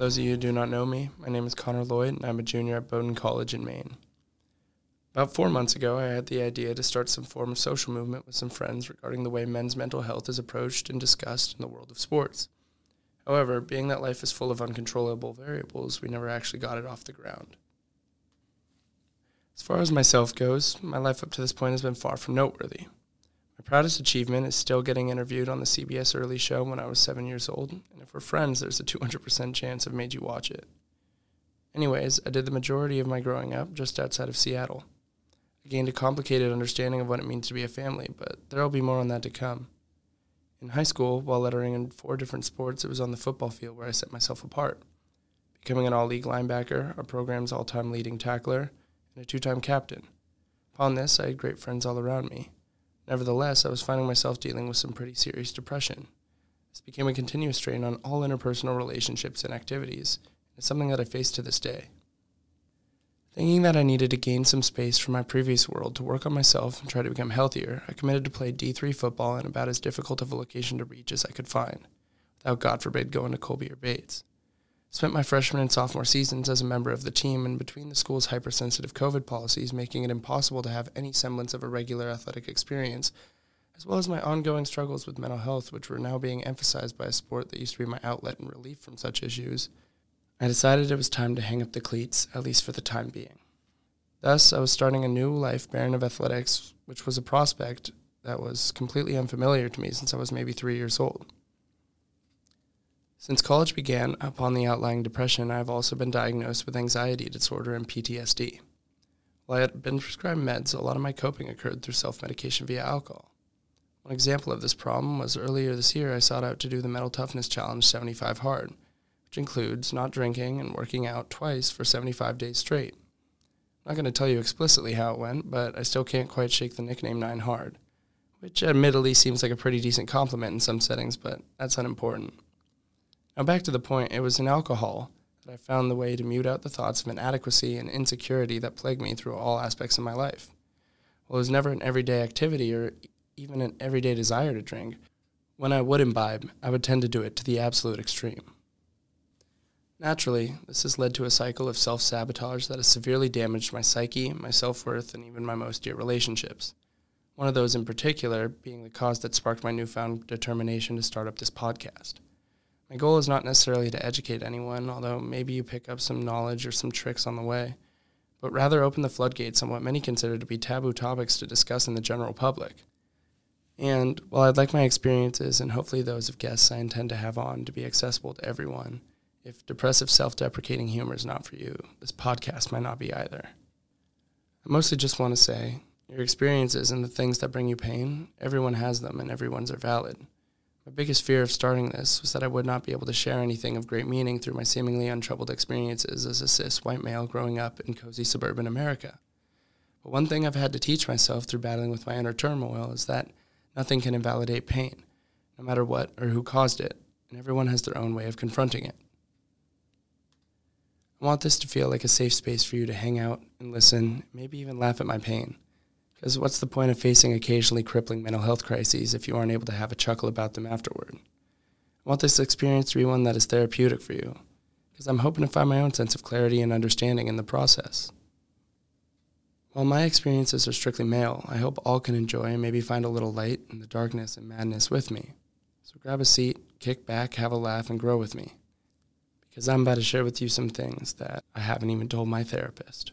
those of you who do not know me, my name is Connor Lloyd, and I'm a junior at Bowdoin College in Maine. About four months ago, I had the idea to start some form of social movement with some friends regarding the way men's mental health is approached and discussed in the world of sports. However, being that life is full of uncontrollable variables, we never actually got it off the ground. As far as myself goes, my life up to this point has been far from noteworthy. Proudest achievement is still getting interviewed on the CBS Early Show when I was seven years old, and if we're friends, there's a 200% chance I've made you watch it. Anyways, I did the majority of my growing up just outside of Seattle. I gained a complicated understanding of what it means to be a family, but there'll be more on that to come. In high school, while lettering in four different sports, it was on the football field where I set myself apart. Becoming an all league linebacker, our program's all time leading tackler, and a two time captain. Upon this, I had great friends all around me. Nevertheless, I was finding myself dealing with some pretty serious depression. This became a continuous strain on all interpersonal relationships and activities. And it's something that I face to this day. Thinking that I needed to gain some space from my previous world to work on myself and try to become healthier, I committed to play D3 football in about as difficult of a location to reach as I could find, without, God forbid, going to Colby or Bates. Spent my freshman and sophomore seasons as a member of the team and between the school's hypersensitive COVID policies, making it impossible to have any semblance of a regular athletic experience, as well as my ongoing struggles with mental health, which were now being emphasized by a sport that used to be my outlet and relief from such issues, I decided it was time to hang up the cleats, at least for the time being. Thus, I was starting a new life barren of athletics, which was a prospect that was completely unfamiliar to me since I was maybe three years old. Since college began, upon the outlying depression, I have also been diagnosed with anxiety disorder and PTSD. While I had been prescribed meds, a lot of my coping occurred through self medication via alcohol. One example of this problem was earlier this year, I sought out to do the Mental Toughness Challenge 75 Hard, which includes not drinking and working out twice for 75 days straight. I'm not going to tell you explicitly how it went, but I still can't quite shake the nickname Nine Hard, which admittedly seems like a pretty decent compliment in some settings, but that's unimportant. Now, back to the point, it was in alcohol that I found the way to mute out the thoughts of inadequacy and insecurity that plagued me through all aspects of my life. Well, it was never an everyday activity or even an everyday desire to drink. When I would imbibe, I would tend to do it to the absolute extreme. Naturally, this has led to a cycle of self sabotage that has severely damaged my psyche, my self worth, and even my most dear relationships. One of those in particular being the cause that sparked my newfound determination to start up this podcast. My goal is not necessarily to educate anyone, although maybe you pick up some knowledge or some tricks on the way, but rather open the floodgates on what many consider to be taboo topics to discuss in the general public. And while I'd like my experiences and hopefully those of guests I intend to have on to be accessible to everyone, if depressive self deprecating humor is not for you, this podcast might not be either. I mostly just want to say your experiences and the things that bring you pain, everyone has them and everyone's are valid. My biggest fear of starting this was that I would not be able to share anything of great meaning through my seemingly untroubled experiences as a cis white male growing up in cozy suburban America. But one thing I've had to teach myself through battling with my inner turmoil is that nothing can invalidate pain, no matter what or who caused it, and everyone has their own way of confronting it. I want this to feel like a safe space for you to hang out and listen, maybe even laugh at my pain. Because what's the point of facing occasionally crippling mental health crises if you aren't able to have a chuckle about them afterward? I want this experience to be one that is therapeutic for you, because I'm hoping to find my own sense of clarity and understanding in the process. While my experiences are strictly male, I hope all can enjoy and maybe find a little light in the darkness and madness with me. So grab a seat, kick back, have a laugh, and grow with me. Because I'm about to share with you some things that I haven't even told my therapist.